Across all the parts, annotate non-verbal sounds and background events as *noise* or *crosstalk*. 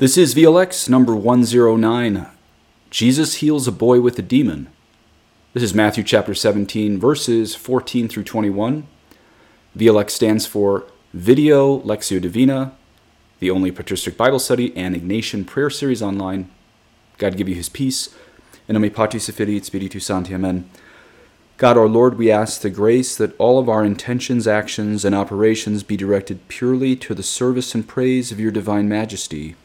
This is VLX number 109. Jesus heals a boy with a demon. This is Matthew chapter 17, verses 14 through 21. VLX stands for Video Lectio Divina, the only patristic Bible study and Ignatian prayer series online. God give you his peace. In nome Patris Spiritus Sancti. Amen. God our Lord, we ask the grace that all of our intentions, actions, and operations be directed purely to the service and praise of your divine majesty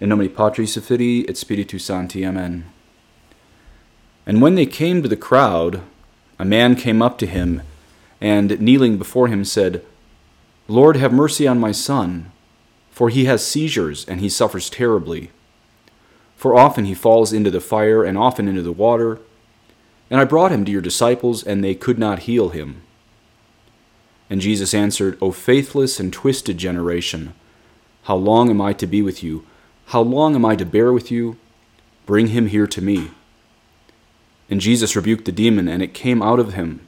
in nomine Patris et Filii et Spiritus Sancti. Amen. And when they came to the crowd, a man came up to him, and kneeling before him said, Lord, have mercy on my son, for he has seizures, and he suffers terribly. For often he falls into the fire, and often into the water. And I brought him to your disciples, and they could not heal him. And Jesus answered, O faithless and twisted generation, how long am I to be with you? How long am I to bear with you? Bring him here to me. And Jesus rebuked the demon, and it came out of him,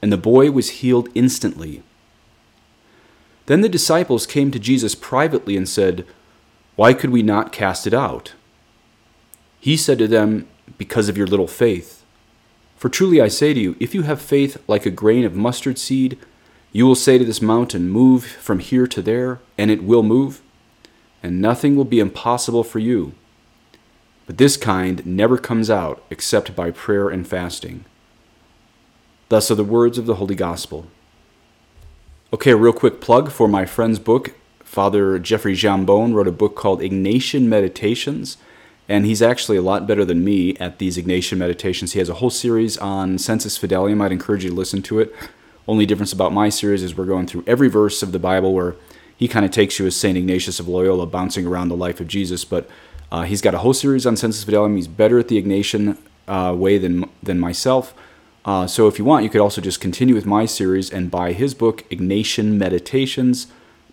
and the boy was healed instantly. Then the disciples came to Jesus privately and said, Why could we not cast it out? He said to them, Because of your little faith. For truly I say to you, if you have faith like a grain of mustard seed, you will say to this mountain, Move from here to there, and it will move and nothing will be impossible for you. But this kind never comes out except by prayer and fasting. Thus are the words of the Holy Gospel. Okay, a real quick plug for my friend's book. Father Jeffrey Jambon wrote a book called Ignatian Meditations, and he's actually a lot better than me at these Ignatian meditations. He has a whole series on Sensus fidelium. I'd encourage you to listen to it. Only difference about my series is we're going through every verse of the Bible where he kind of takes you as St. Ignatius of Loyola, bouncing around the life of Jesus. But uh, he's got a whole series on Sensus fidelium. He's better at the Ignatian uh, way than, than myself. Uh, so if you want, you could also just continue with my series and buy his book, Ignatian Meditations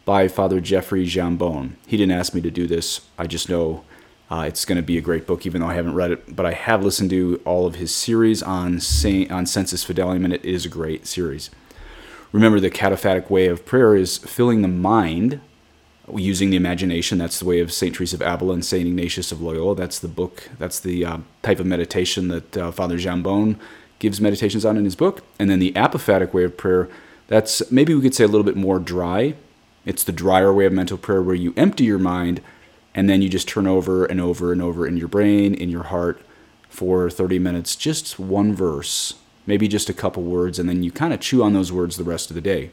by Father Jeffrey Jambon. He didn't ask me to do this. I just know uh, it's going to be a great book, even though I haven't read it. But I have listened to all of his series on Saint, on sensus fidelium, and it is a great series. Remember, the cataphatic way of prayer is filling the mind using the imagination. That's the way of St. Teresa of Avila and St. Ignatius of Loyola. That's the book, that's the uh, type of meditation that uh, Father Jambon gives meditations on in his book. And then the apophatic way of prayer, that's maybe we could say a little bit more dry. It's the drier way of mental prayer where you empty your mind and then you just turn over and over and over in your brain, in your heart for 30 minutes, just one verse maybe just a couple words, and then you kind of chew on those words the rest of the day.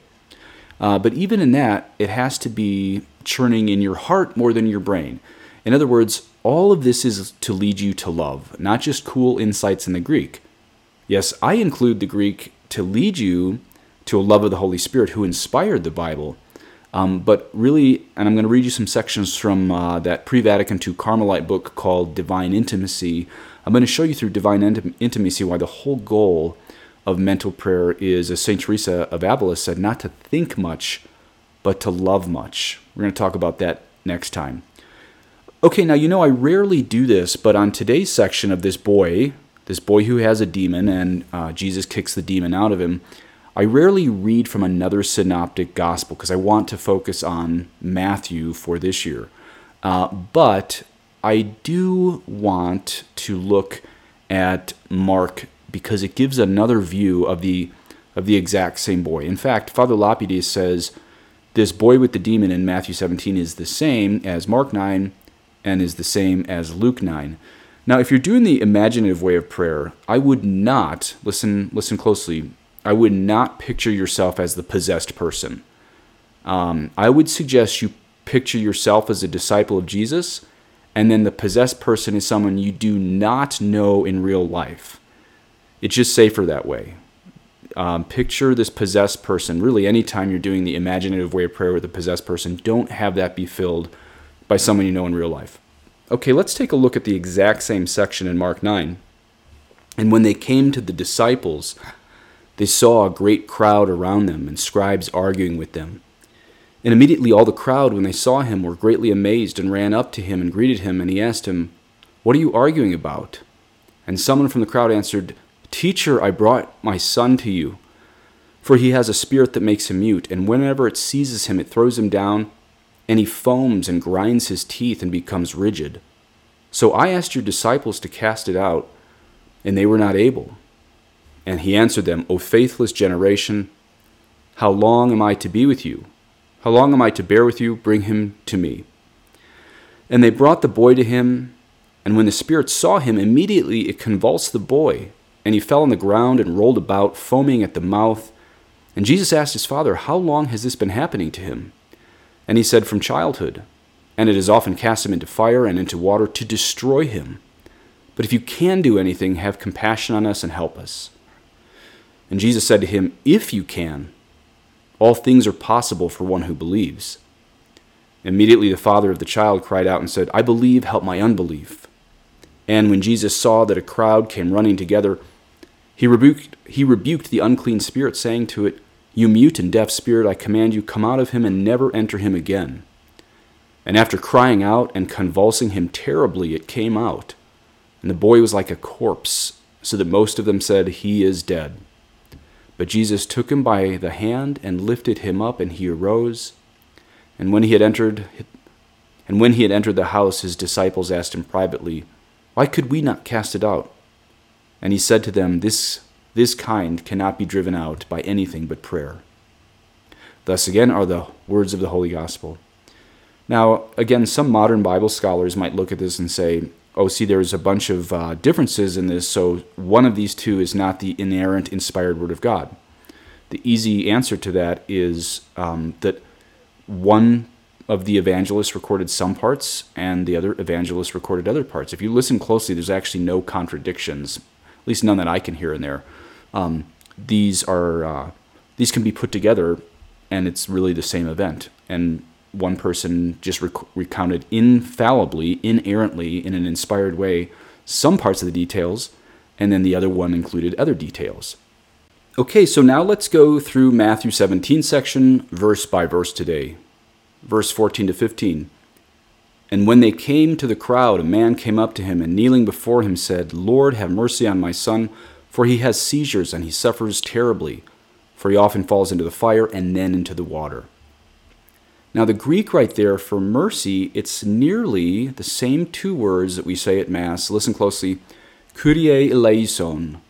Uh, but even in that, it has to be churning in your heart more than your brain. In other words, all of this is to lead you to love, not just cool insights in the Greek. Yes, I include the Greek to lead you to a love of the Holy Spirit who inspired the Bible. Um, but really, and I'm going to read you some sections from uh, that pre Vatican II Carmelite book called Divine Intimacy. I'm going to show you through divine intimacy why the whole goal of mental prayer is, as St. Teresa of Avila said, not to think much, but to love much. We're going to talk about that next time. Okay, now you know I rarely do this, but on today's section of this boy, this boy who has a demon and uh, Jesus kicks the demon out of him, I rarely read from another synoptic gospel because I want to focus on Matthew for this year. Uh, but I do want to look at Mark because it gives another view of the of the exact same boy. In fact, Father Lapide says this boy with the demon in Matthew 17 is the same as Mark 9 and is the same as Luke 9. Now, if you're doing the imaginative way of prayer, I would not listen listen closely. I would not picture yourself as the possessed person. Um, I would suggest you picture yourself as a disciple of Jesus, and then the possessed person is someone you do not know in real life. It's just safer that way. Um, picture this possessed person. Really, anytime you're doing the imaginative way of prayer with a possessed person, don't have that be filled by someone you know in real life. Okay, let's take a look at the exact same section in Mark 9. And when they came to the disciples, they saw a great crowd around them and scribes arguing with them. And immediately all the crowd, when they saw him, were greatly amazed and ran up to him and greeted him. And he asked him, What are you arguing about? And someone from the crowd answered, Teacher, I brought my son to you. For he has a spirit that makes him mute, and whenever it seizes him, it throws him down and he foams and grinds his teeth and becomes rigid. So I asked your disciples to cast it out, and they were not able. And he answered them, O faithless generation, how long am I to be with you? How long am I to bear with you? Bring him to me. And they brought the boy to him, and when the spirit saw him, immediately it convulsed the boy, and he fell on the ground and rolled about, foaming at the mouth. And Jesus asked his father, How long has this been happening to him? And he said, From childhood. And it has often cast him into fire and into water to destroy him. But if you can do anything, have compassion on us and help us. And Jesus said to him, If you can, all things are possible for one who believes. Immediately the father of the child cried out and said, I believe, help my unbelief. And when Jesus saw that a crowd came running together, he rebuked, he rebuked the unclean spirit, saying to it, You mute and deaf spirit, I command you, come out of him and never enter him again. And after crying out and convulsing him terribly, it came out. And the boy was like a corpse, so that most of them said, He is dead. But Jesus took him by the hand and lifted him up, and he arose. And when he had entered, and when he had entered the house, his disciples asked him privately, Why could we not cast it out? And he said to them, This this kind cannot be driven out by anything but prayer. Thus again are the words of the Holy Gospel. Now, again, some modern Bible scholars might look at this and say, oh, see, there's a bunch of uh, differences in this, so one of these two is not the inerrant, inspired Word of God. The easy answer to that is um, that one of the evangelists recorded some parts and the other evangelist recorded other parts. If you listen closely, there's actually no contradictions, at least none that I can hear in there. Um, these are uh, these can be put together, and it's really the same event. And one person just rec- recounted infallibly, inerrantly, in an inspired way, some parts of the details, and then the other one included other details. Okay, so now let's go through Matthew 17 section, verse by verse today. Verse 14 to 15. And when they came to the crowd, a man came up to him and kneeling before him said, Lord, have mercy on my son, for he has seizures and he suffers terribly, for he often falls into the fire and then into the water. Now, the Greek right there for mercy, it's nearly the same two words that we say at Mass. Listen closely Kyrie eleison,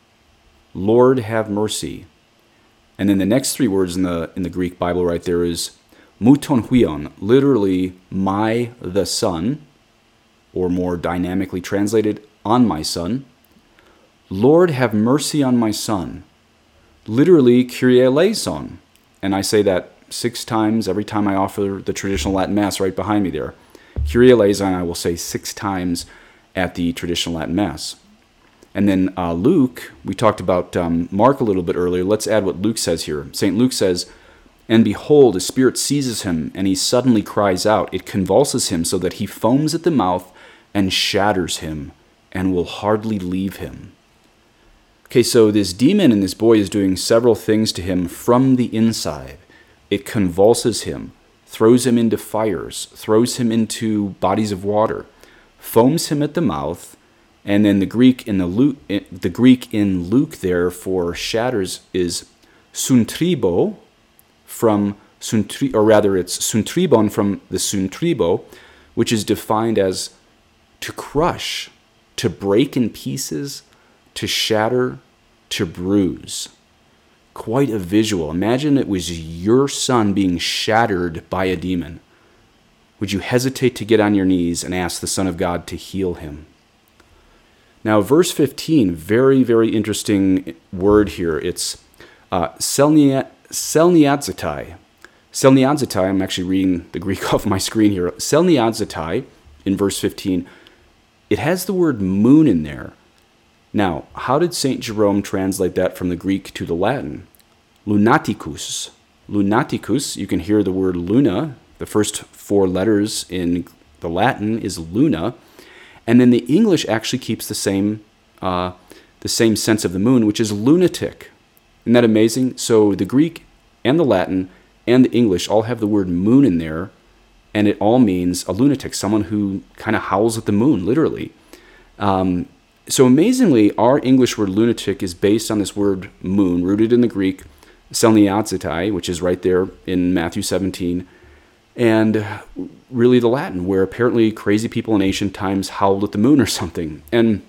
Lord have mercy. And then the next three words in the, in the Greek Bible right there is muton huion, literally my the Son, or more dynamically translated, on my Son. Lord have mercy on my Son, literally Kyrie eleison. And I say that six times every time I offer the traditional Latin Mass right behind me there. Kyrie eleison, I will say six times at the traditional Latin Mass. And then uh, Luke, we talked about um, Mark a little bit earlier. Let's add what Luke says here. St. Luke says, And behold, a spirit seizes him, and he suddenly cries out. It convulses him so that he foams at the mouth and shatters him, and will hardly leave him. Okay, so this demon in this boy is doing several things to him from the inside. It convulses him, throws him into fires, throws him into bodies of water, foams him at the mouth, and then the Greek in the Luke, eh, the Greek in Luke there for shatters is suntribo from suntri, or rather it's suntribon from the suntribo, which is defined as to crush, to break in pieces, to shatter, to bruise quite a visual. Imagine it was your son being shattered by a demon. Would you hesitate to get on your knees and ask the Son of God to heal him? Now, verse 15, very, very interesting word here. It's uh, selniadzatai. Selniadzatai, I'm actually reading the Greek *laughs* off my screen here. Selniadzatai, in verse 15, it has the word moon in there. Now, how did St. Jerome translate that from the Greek to the Latin? Lunaticus. Lunaticus, you can hear the word luna. The first four letters in the Latin is luna. And then the English actually keeps the same, uh, the same sense of the moon, which is lunatic. Isn't that amazing? So the Greek and the Latin and the English all have the word moon in there, and it all means a lunatic, someone who kind of howls at the moon, literally. Um, so amazingly, our English word lunatic is based on this word moon, rooted in the Greek selniatzitai, which is right there in Matthew 17. and really the Latin, where apparently crazy people in ancient times howled at the moon or something. And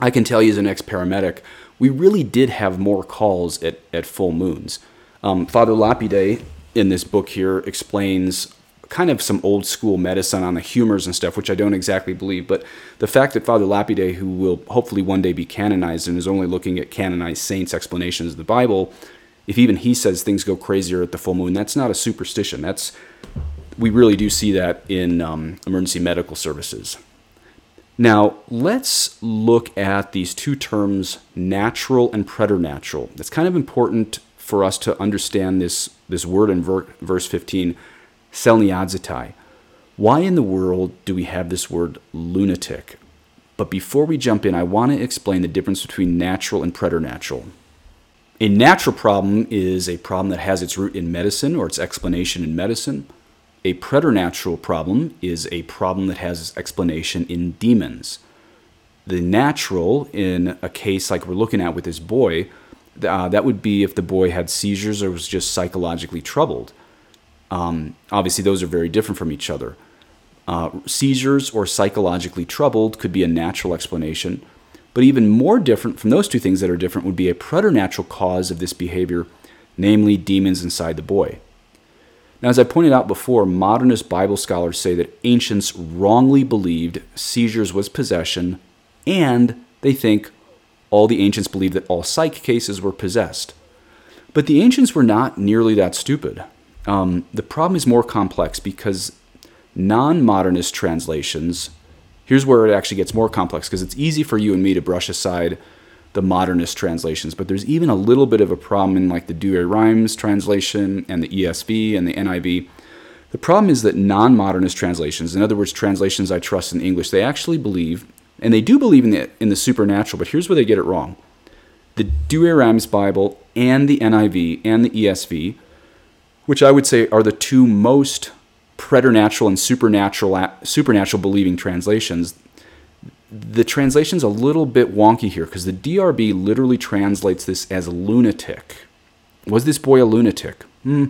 I can tell you as an ex paramedic, we really did have more calls at, at full moons. Um, Father Lapide in this book here explains kind of some old school medicine on the humors and stuff, which I don't exactly believe. But the fact that Father Lapide, who will hopefully one day be canonized and is only looking at canonized saints' explanations of the Bible, if even he says things go crazier at the full moon, that's not a superstition. That's we really do see that in um, emergency medical services. Now, let's look at these two terms, natural and preternatural. It's kind of important for us to understand this, this word in ver- verse 15, selniadzitai. Why in the world do we have this word lunatic? But before we jump in, I want to explain the difference between natural and preternatural. A natural problem is a problem that has its root in medicine or its explanation in medicine. A preternatural problem is a problem that has explanation in demons. The natural, in a case like we're looking at with this boy, uh, that would be if the boy had seizures or was just psychologically troubled. Um, obviously, those are very different from each other. Uh, seizures or psychologically troubled could be a natural explanation, but even more different from those two things that are different would be a preternatural cause of this behavior, namely demons inside the boy. Now, as I pointed out before, modernist Bible scholars say that ancients wrongly believed seizures was possession, and they think all the ancients believed that all psych cases were possessed. But the ancients were not nearly that stupid. Um, the problem is more complex because non modernist translations, here's where it actually gets more complex because it's easy for you and me to brush aside the modernist translations, but there's even a little bit of a problem in like the Douay Rheims translation and the ESV and the NIV. The problem is that non-modernist translations, in other words, translations I trust in English, they actually believe, and they do believe in the, in the supernatural, but here's where they get it wrong. The Douay Rheims Bible and the NIV and the ESV, which I would say are the two most preternatural and supernatural supernatural believing translations, the translation's a little bit wonky here because the DRB literally translates this as lunatic. Was this boy a lunatic? Hmm,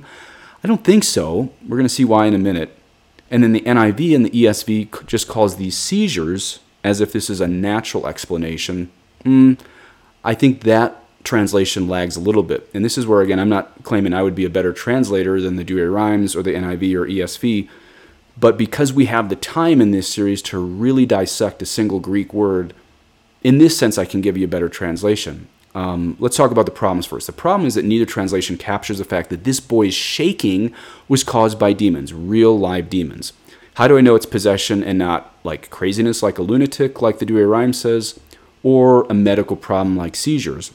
I don't think so. We're going to see why in a minute. And then the NIV and the ESV just calls these seizures as if this is a natural explanation. Hmm, I think that translation lags a little bit. And this is where, again, I'm not claiming I would be a better translator than the Douay Rheims or the NIV or ESV but because we have the time in this series to really dissect a single Greek word, in this sense, I can give you a better translation. Um, let's talk about the problems first. The problem is that neither translation captures the fact that this boy's shaking was caused by demons, real live demons. How do I know it's possession and not like craziness, like a lunatic, like the Douay-Rheims says, or a medical problem like seizures?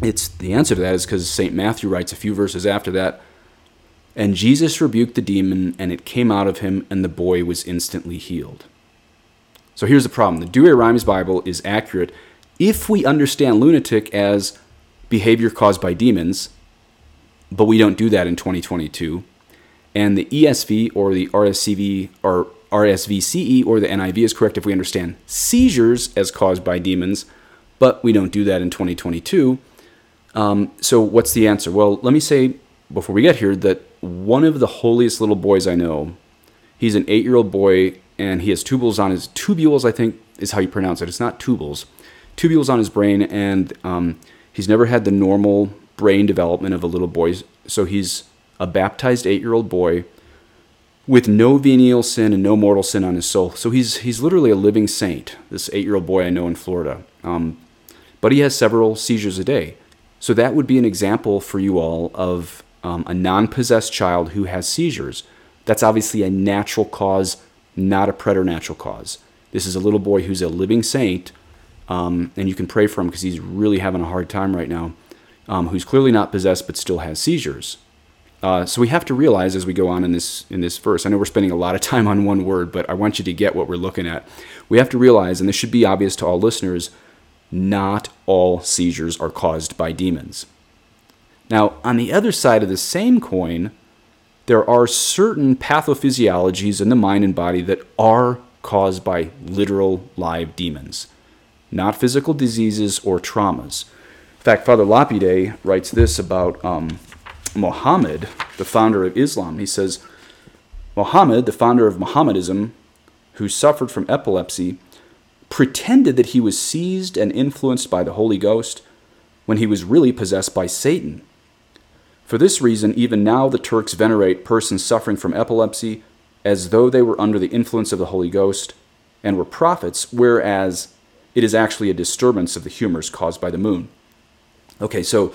It's the answer to that is because St. Matthew writes a few verses after that and Jesus rebuked the demon, and it came out of him, and the boy was instantly healed. So here's the problem the Douay-Rheims Bible is accurate if we understand lunatic as behavior caused by demons, but we don't do that in 2022. And the ESV or the RSCV or RSVCE or the NIV is correct if we understand seizures as caused by demons, but we don't do that in 2022. Um, so what's the answer? Well, let me say before we get here that one of the holiest little boys I know. He's an eight year old boy and he has tubules on his tubules, I think is how you pronounce it. It's not tubules. Tubules on his brain, and um, he's never had the normal brain development of a little boy. So he's a baptized eight year old boy with no venial sin and no mortal sin on his soul. So he's he's literally a living saint. This eight year old boy I know in Florida, um, but he has several seizures a day. So that would be an example for you all of um, a non possessed child who has seizures. That's obviously a natural cause, not a preternatural cause. This is a little boy who's a living saint, um, and you can pray for him because he's really having a hard time right now, um, who's clearly not possessed but still has seizures. Uh, so we have to realize as we go on in this in this verse. I know we're spending a lot of time on one word, but I want you to get what we're looking at. We have to realize, and this should be obvious to all listeners, not all seizures are caused by demons. Now, on the other side of the same coin, there are certain pathophysiologies in the mind and body that are caused by literal live demons, not physical diseases or traumas. In fact, Father Lapide writes this about um, Muhammad, the founder of Islam. He says, Muhammad, the founder of Mohammedanism, who suffered from epilepsy, pretended that he was seized and influenced by the Holy Ghost when he was really possessed by Satan. For this reason, even now the Turks venerate persons suffering from epilepsy as though they were under the influence of the Holy Ghost and were prophets, whereas it is actually a disturbance of the humors caused by the moon. Okay, so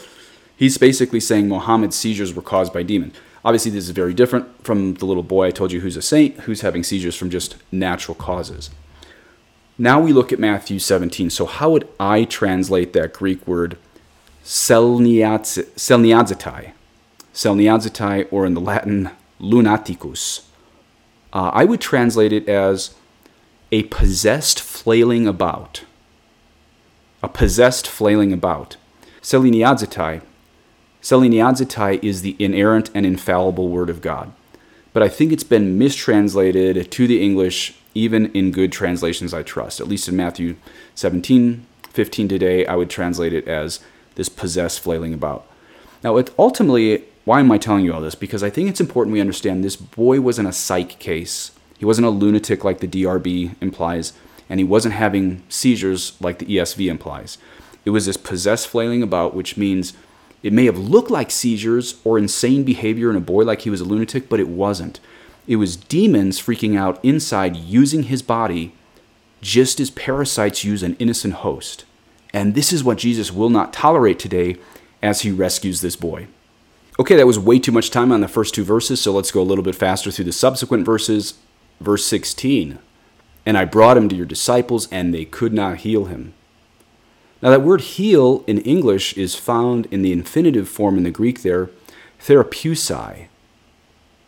he's basically saying Muhammad's seizures were caused by demons. Obviously, this is very different from the little boy I told you who's a saint, who's having seizures from just natural causes. Now we look at Matthew 17. So, how would I translate that Greek word selniazetai? Selniazetai, or in the Latin, lunaticus. Uh, I would translate it as a possessed flailing about. A possessed flailing about. Seliniazetai Seliniadzitai is the inerrant and infallible Word of God. But I think it's been mistranslated to the English, even in good translations I trust. At least in Matthew 17, 15 today, I would translate it as this possessed flailing about. Now, it, ultimately, why am I telling you all this? Because I think it's important we understand this boy wasn't a psych case. He wasn't a lunatic like the DRB implies, and he wasn't having seizures like the ESV implies. It was this possessed flailing about, which means it may have looked like seizures or insane behavior in a boy like he was a lunatic, but it wasn't. It was demons freaking out inside using his body just as parasites use an innocent host. And this is what Jesus will not tolerate today as he rescues this boy. Okay, that was way too much time on the first two verses, so let's go a little bit faster through the subsequent verses. Verse 16 And I brought him to your disciples, and they could not heal him. Now, that word heal in English is found in the infinitive form in the Greek there, therapeusai.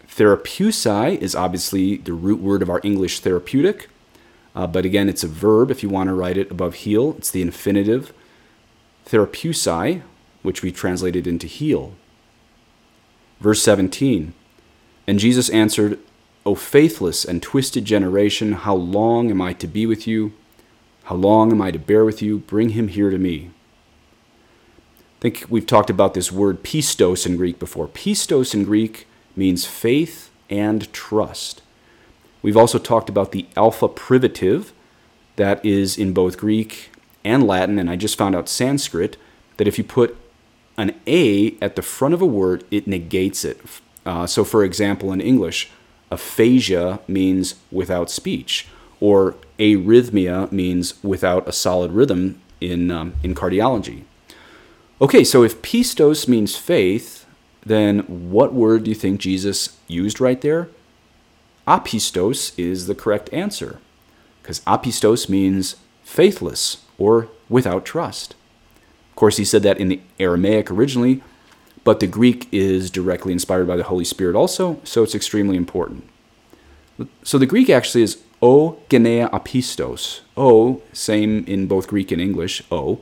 Therapeusai is obviously the root word of our English therapeutic, uh, but again, it's a verb if you want to write it above heal. It's the infinitive. Therapeusai, which we translated into heal. Verse 17 And Jesus answered, O faithless and twisted generation, how long am I to be with you? How long am I to bear with you? Bring him here to me. I think we've talked about this word pistos in Greek before. Pistos in Greek means faith and trust. We've also talked about the alpha privative that is in both Greek and Latin, and I just found out Sanskrit that if you put an A at the front of a word, it negates it. Uh, so, for example, in English, aphasia means without speech, or arrhythmia means without a solid rhythm in, um, in cardiology. Okay, so if pistos means faith, then what word do you think Jesus used right there? Apistos is the correct answer, because apistos means faithless or without trust. Of course, he said that in the Aramaic originally, but the Greek is directly inspired by the Holy Spirit also, so it's extremely important. So the Greek actually is O genea apistos. O, same in both Greek and English, O.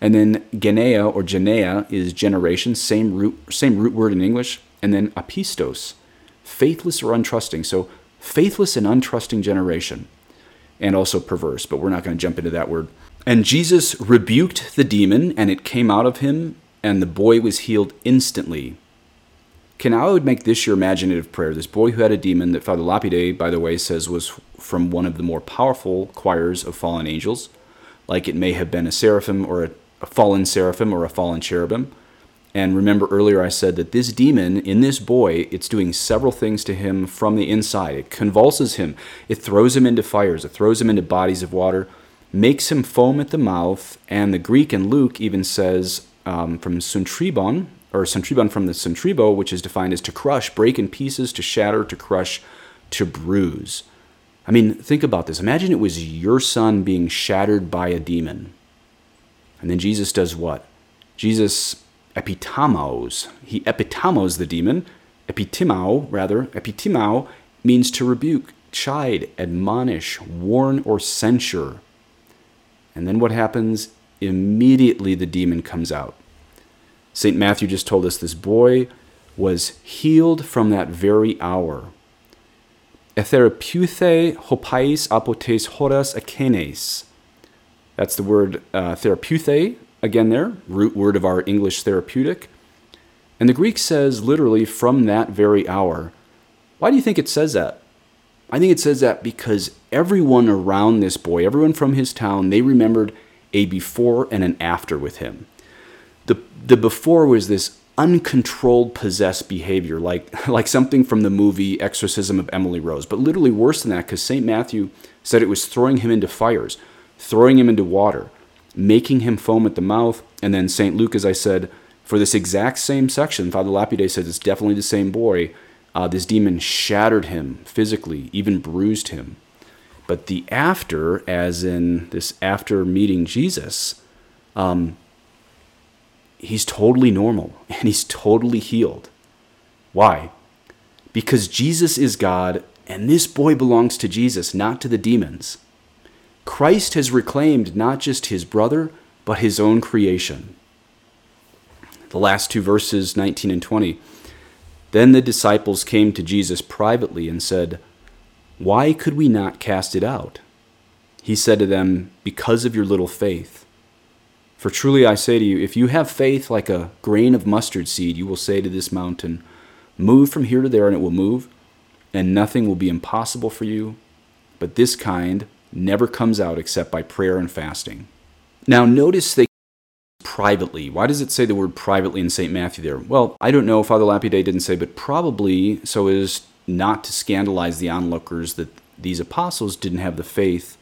And then genea or genea is generation, same root, same root word in English. And then apistos, faithless or untrusting. So faithless and untrusting generation. And also perverse, but we're not going to jump into that word. And Jesus rebuked the demon, and it came out of him, and the boy was healed instantly. Can I would make this your imaginative prayer. This boy who had a demon that Father Lapide, by the way, says was from one of the more powerful choirs of fallen angels, like it may have been a seraphim or a, a fallen seraphim or a fallen cherubim. And remember earlier I said that this demon in this boy, it's doing several things to him from the inside. It convulses him, it throws him into fires, it throws him into bodies of water, makes him foam at the mouth, and the Greek in Luke even says um, from suntribon, or centribon from the centribo, which is defined as to crush, break in pieces, to shatter, to crush, to bruise. I mean, think about this. Imagine it was your son being shattered by a demon. And then Jesus does what? Jesus epitamos. He epitamos the demon. Epitimao, rather. Epitimao means to rebuke, chide, admonish, warn, or censure. And then what happens? Immediately the demon comes out. St. Matthew just told us this boy was healed from that very hour. Etherapeuthe hopais apotes horas akenes. That's the word uh, therapeuthe, again there, root word of our English therapeutic. And the Greek says literally from that very hour. Why do you think it says that? I think it says that because everyone around this boy, everyone from his town, they remembered a before and an after with him. The, the before was this uncontrolled possessed behavior, like, *laughs* like something from the movie Exorcism of Emily Rose, but literally worse than that because St. Matthew said it was throwing him into fires, throwing him into water, making him foam at the mouth. And then St. Luke, as I said, for this exact same section, Father Lapide says it's definitely the same boy. Uh, this demon shattered him physically, even bruised him. But the after, as in this after meeting Jesus, um, he's totally normal *laughs* and he's totally healed. Why? Because Jesus is God and this boy belongs to Jesus, not to the demons. Christ has reclaimed not just his brother, but his own creation. The last two verses, 19 and 20. Then the disciples came to Jesus privately and said, Why could we not cast it out? He said to them, Because of your little faith. For truly I say to you, if you have faith like a grain of mustard seed, you will say to this mountain, Move from here to there, and it will move, and nothing will be impossible for you. But this kind never comes out except by prayer and fasting. Now, notice they privately. Why does it say the word privately in St. Matthew there? Well, I don't know. Father Lapide didn't say, but probably so as not to scandalize the onlookers that these apostles didn't have the faith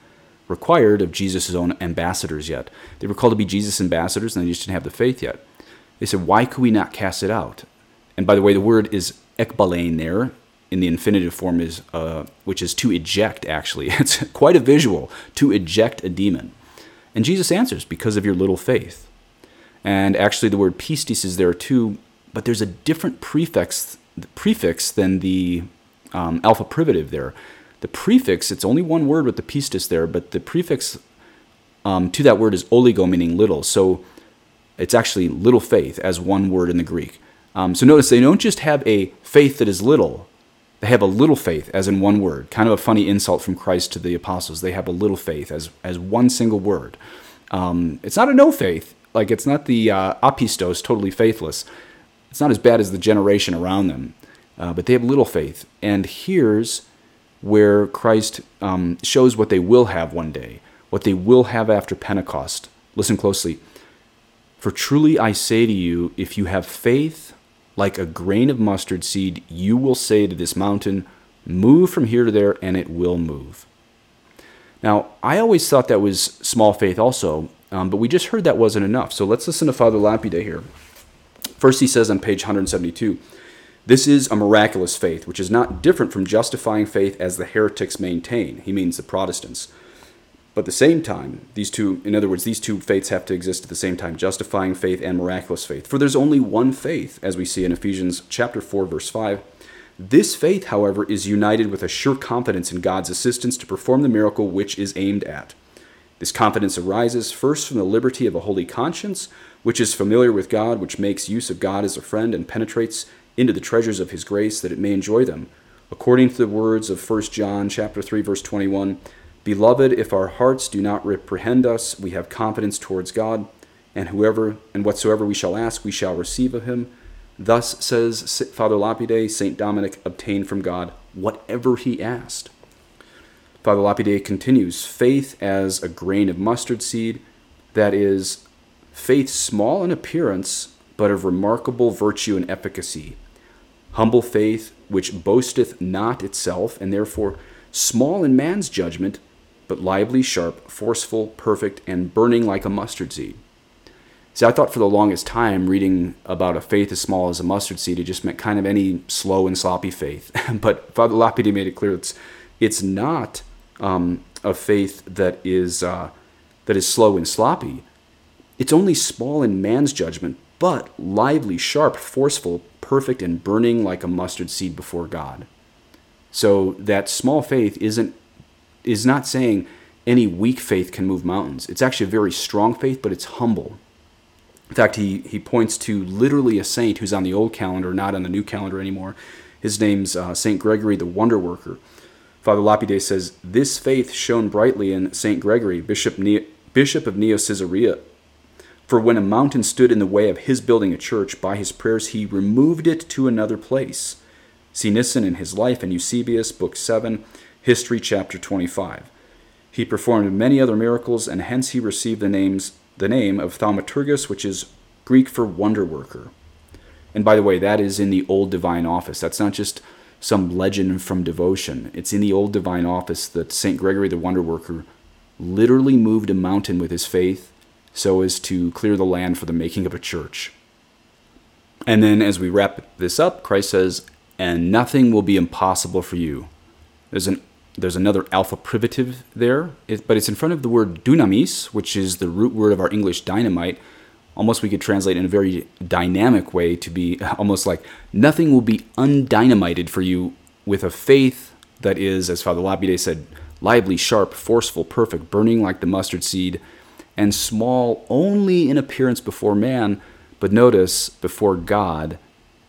required of Jesus' own ambassadors yet. They were called to be Jesus' ambassadors, and they just didn't have the faith yet. They said, Why could we not cast it out? And by the way, the word is ekbalein there in the infinitive form is uh, which is to eject actually *laughs* it's quite a visual to eject a demon and jesus answers because of your little faith and actually the word pistis is there too but there's a different prefix prefix than the um, alpha privative there the prefix, it's only one word with the pistis there, but the prefix um, to that word is oligo, meaning little. So it's actually little faith as one word in the Greek. Um, so notice they don't just have a faith that is little, they have a little faith as in one word. Kind of a funny insult from Christ to the apostles. They have a little faith as, as one single word. Um, it's not a no faith. Like it's not the uh, apistos, totally faithless. It's not as bad as the generation around them, uh, but they have little faith. And here's where Christ um, shows what they will have one day, what they will have after Pentecost. Listen closely. For truly I say to you, if you have faith like a grain of mustard seed, you will say to this mountain, Move from here to there, and it will move. Now, I always thought that was small faith also, um, but we just heard that wasn't enough. So let's listen to Father Lapide here. First, he says on page 172 this is a miraculous faith, which is not different from justifying faith as the heretics maintain. He means the Protestants. But at the same time, these two, in other words, these two faiths have to exist at the same time, justifying faith and miraculous faith. For there's only one faith, as we see in Ephesians chapter 4, verse 5. This faith, however, is united with a sure confidence in God's assistance to perform the miracle which is aimed at. This confidence arises first from the liberty of a holy conscience, which is familiar with God, which makes use of God as a friend and penetrates into the treasures of his grace that it may enjoy them. According to the words of 1 John chapter 3 verse 21 beloved if our hearts do not reprehend us we have confidence towards God and whoever and whatsoever we shall ask we shall receive of him. Thus says Father Lapide Saint Dominic obtained from God whatever he asked Father Lapide continues faith as a grain of mustard seed that is faith small in appearance but of remarkable virtue and efficacy humble faith which boasteth not itself, and therefore small in man's judgment, but lively, sharp, forceful, perfect, and burning like a mustard seed. See, I thought for the longest time reading about a faith as small as a mustard seed, it just meant kind of any slow and sloppy faith. *laughs* but Father Lapide made it clear it's it's not um, a faith that is uh, that is slow and sloppy. It's only small in man's judgment, but lively, sharp, forceful, perfect, and burning like a mustard seed before God. So that small faith isn't is not saying any weak faith can move mountains. It's actually a very strong faith, but it's humble. In fact, he, he points to literally a saint who's on the old calendar, not on the new calendar anymore. His name's uh, Saint Gregory the Wonder Worker. Father Lapide says, This faith shone brightly in Saint Gregory, Bishop, ne- Bishop of Neo Caesarea, for when a mountain stood in the way of his building a church, by his prayers he removed it to another place. See Nyssen in his life and Eusebius, Book 7, History, Chapter 25. He performed many other miracles, and hence he received the, names, the name of Thaumaturgus, which is Greek for wonder worker. And by the way, that is in the Old Divine Office. That's not just some legend from devotion. It's in the Old Divine Office that St. Gregory the Wonder Worker literally moved a mountain with his faith so as to clear the land for the making of a church. And then as we wrap this up, Christ says, and nothing will be impossible for you. There's an there's another alpha privative there, but it's in front of the word dunamis, which is the root word of our English dynamite. Almost we could translate in a very dynamic way to be *laughs* almost like nothing will be undynamited for you with a faith that is, as Father Lapide said, lively, sharp, forceful, perfect, burning like the mustard seed, and small only in appearance before man, but notice before God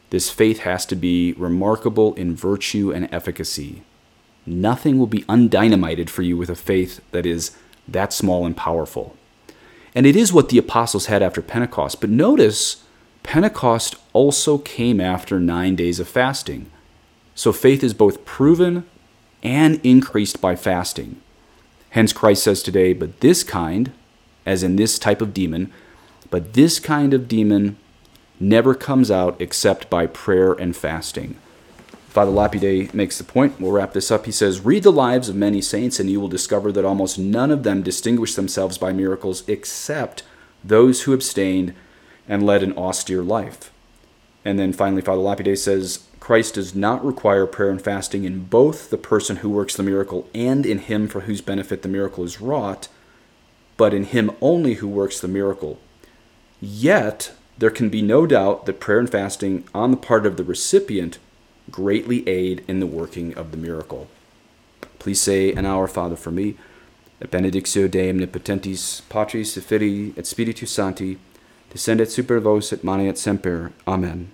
this faith has to be remarkable in virtue and efficacy. Nothing will be undynamited for you with a faith that is that small and powerful. And it is what the apostles had after Pentecost. But notice, Pentecost also came after nine days of fasting. So faith is both proven and increased by fasting. Hence, Christ says today, but this kind, as in this type of demon, but this kind of demon never comes out except by prayer and fasting. Father Lapide makes the point. We'll wrap this up. He says, Read the lives of many saints, and you will discover that almost none of them distinguished themselves by miracles except those who abstained and led an austere life. And then finally, Father Lapide says, Christ does not require prayer and fasting in both the person who works the miracle and in him for whose benefit the miracle is wrought, but in him only who works the miracle. Yet, there can be no doubt that prayer and fasting on the part of the recipient greatly aid in the working of the miracle. Please say an Our Father for me, et benedictio Dei omnipotentis, Patris et Filii et Spiritus Sancti, descendet super vos et maneat semper. Amen.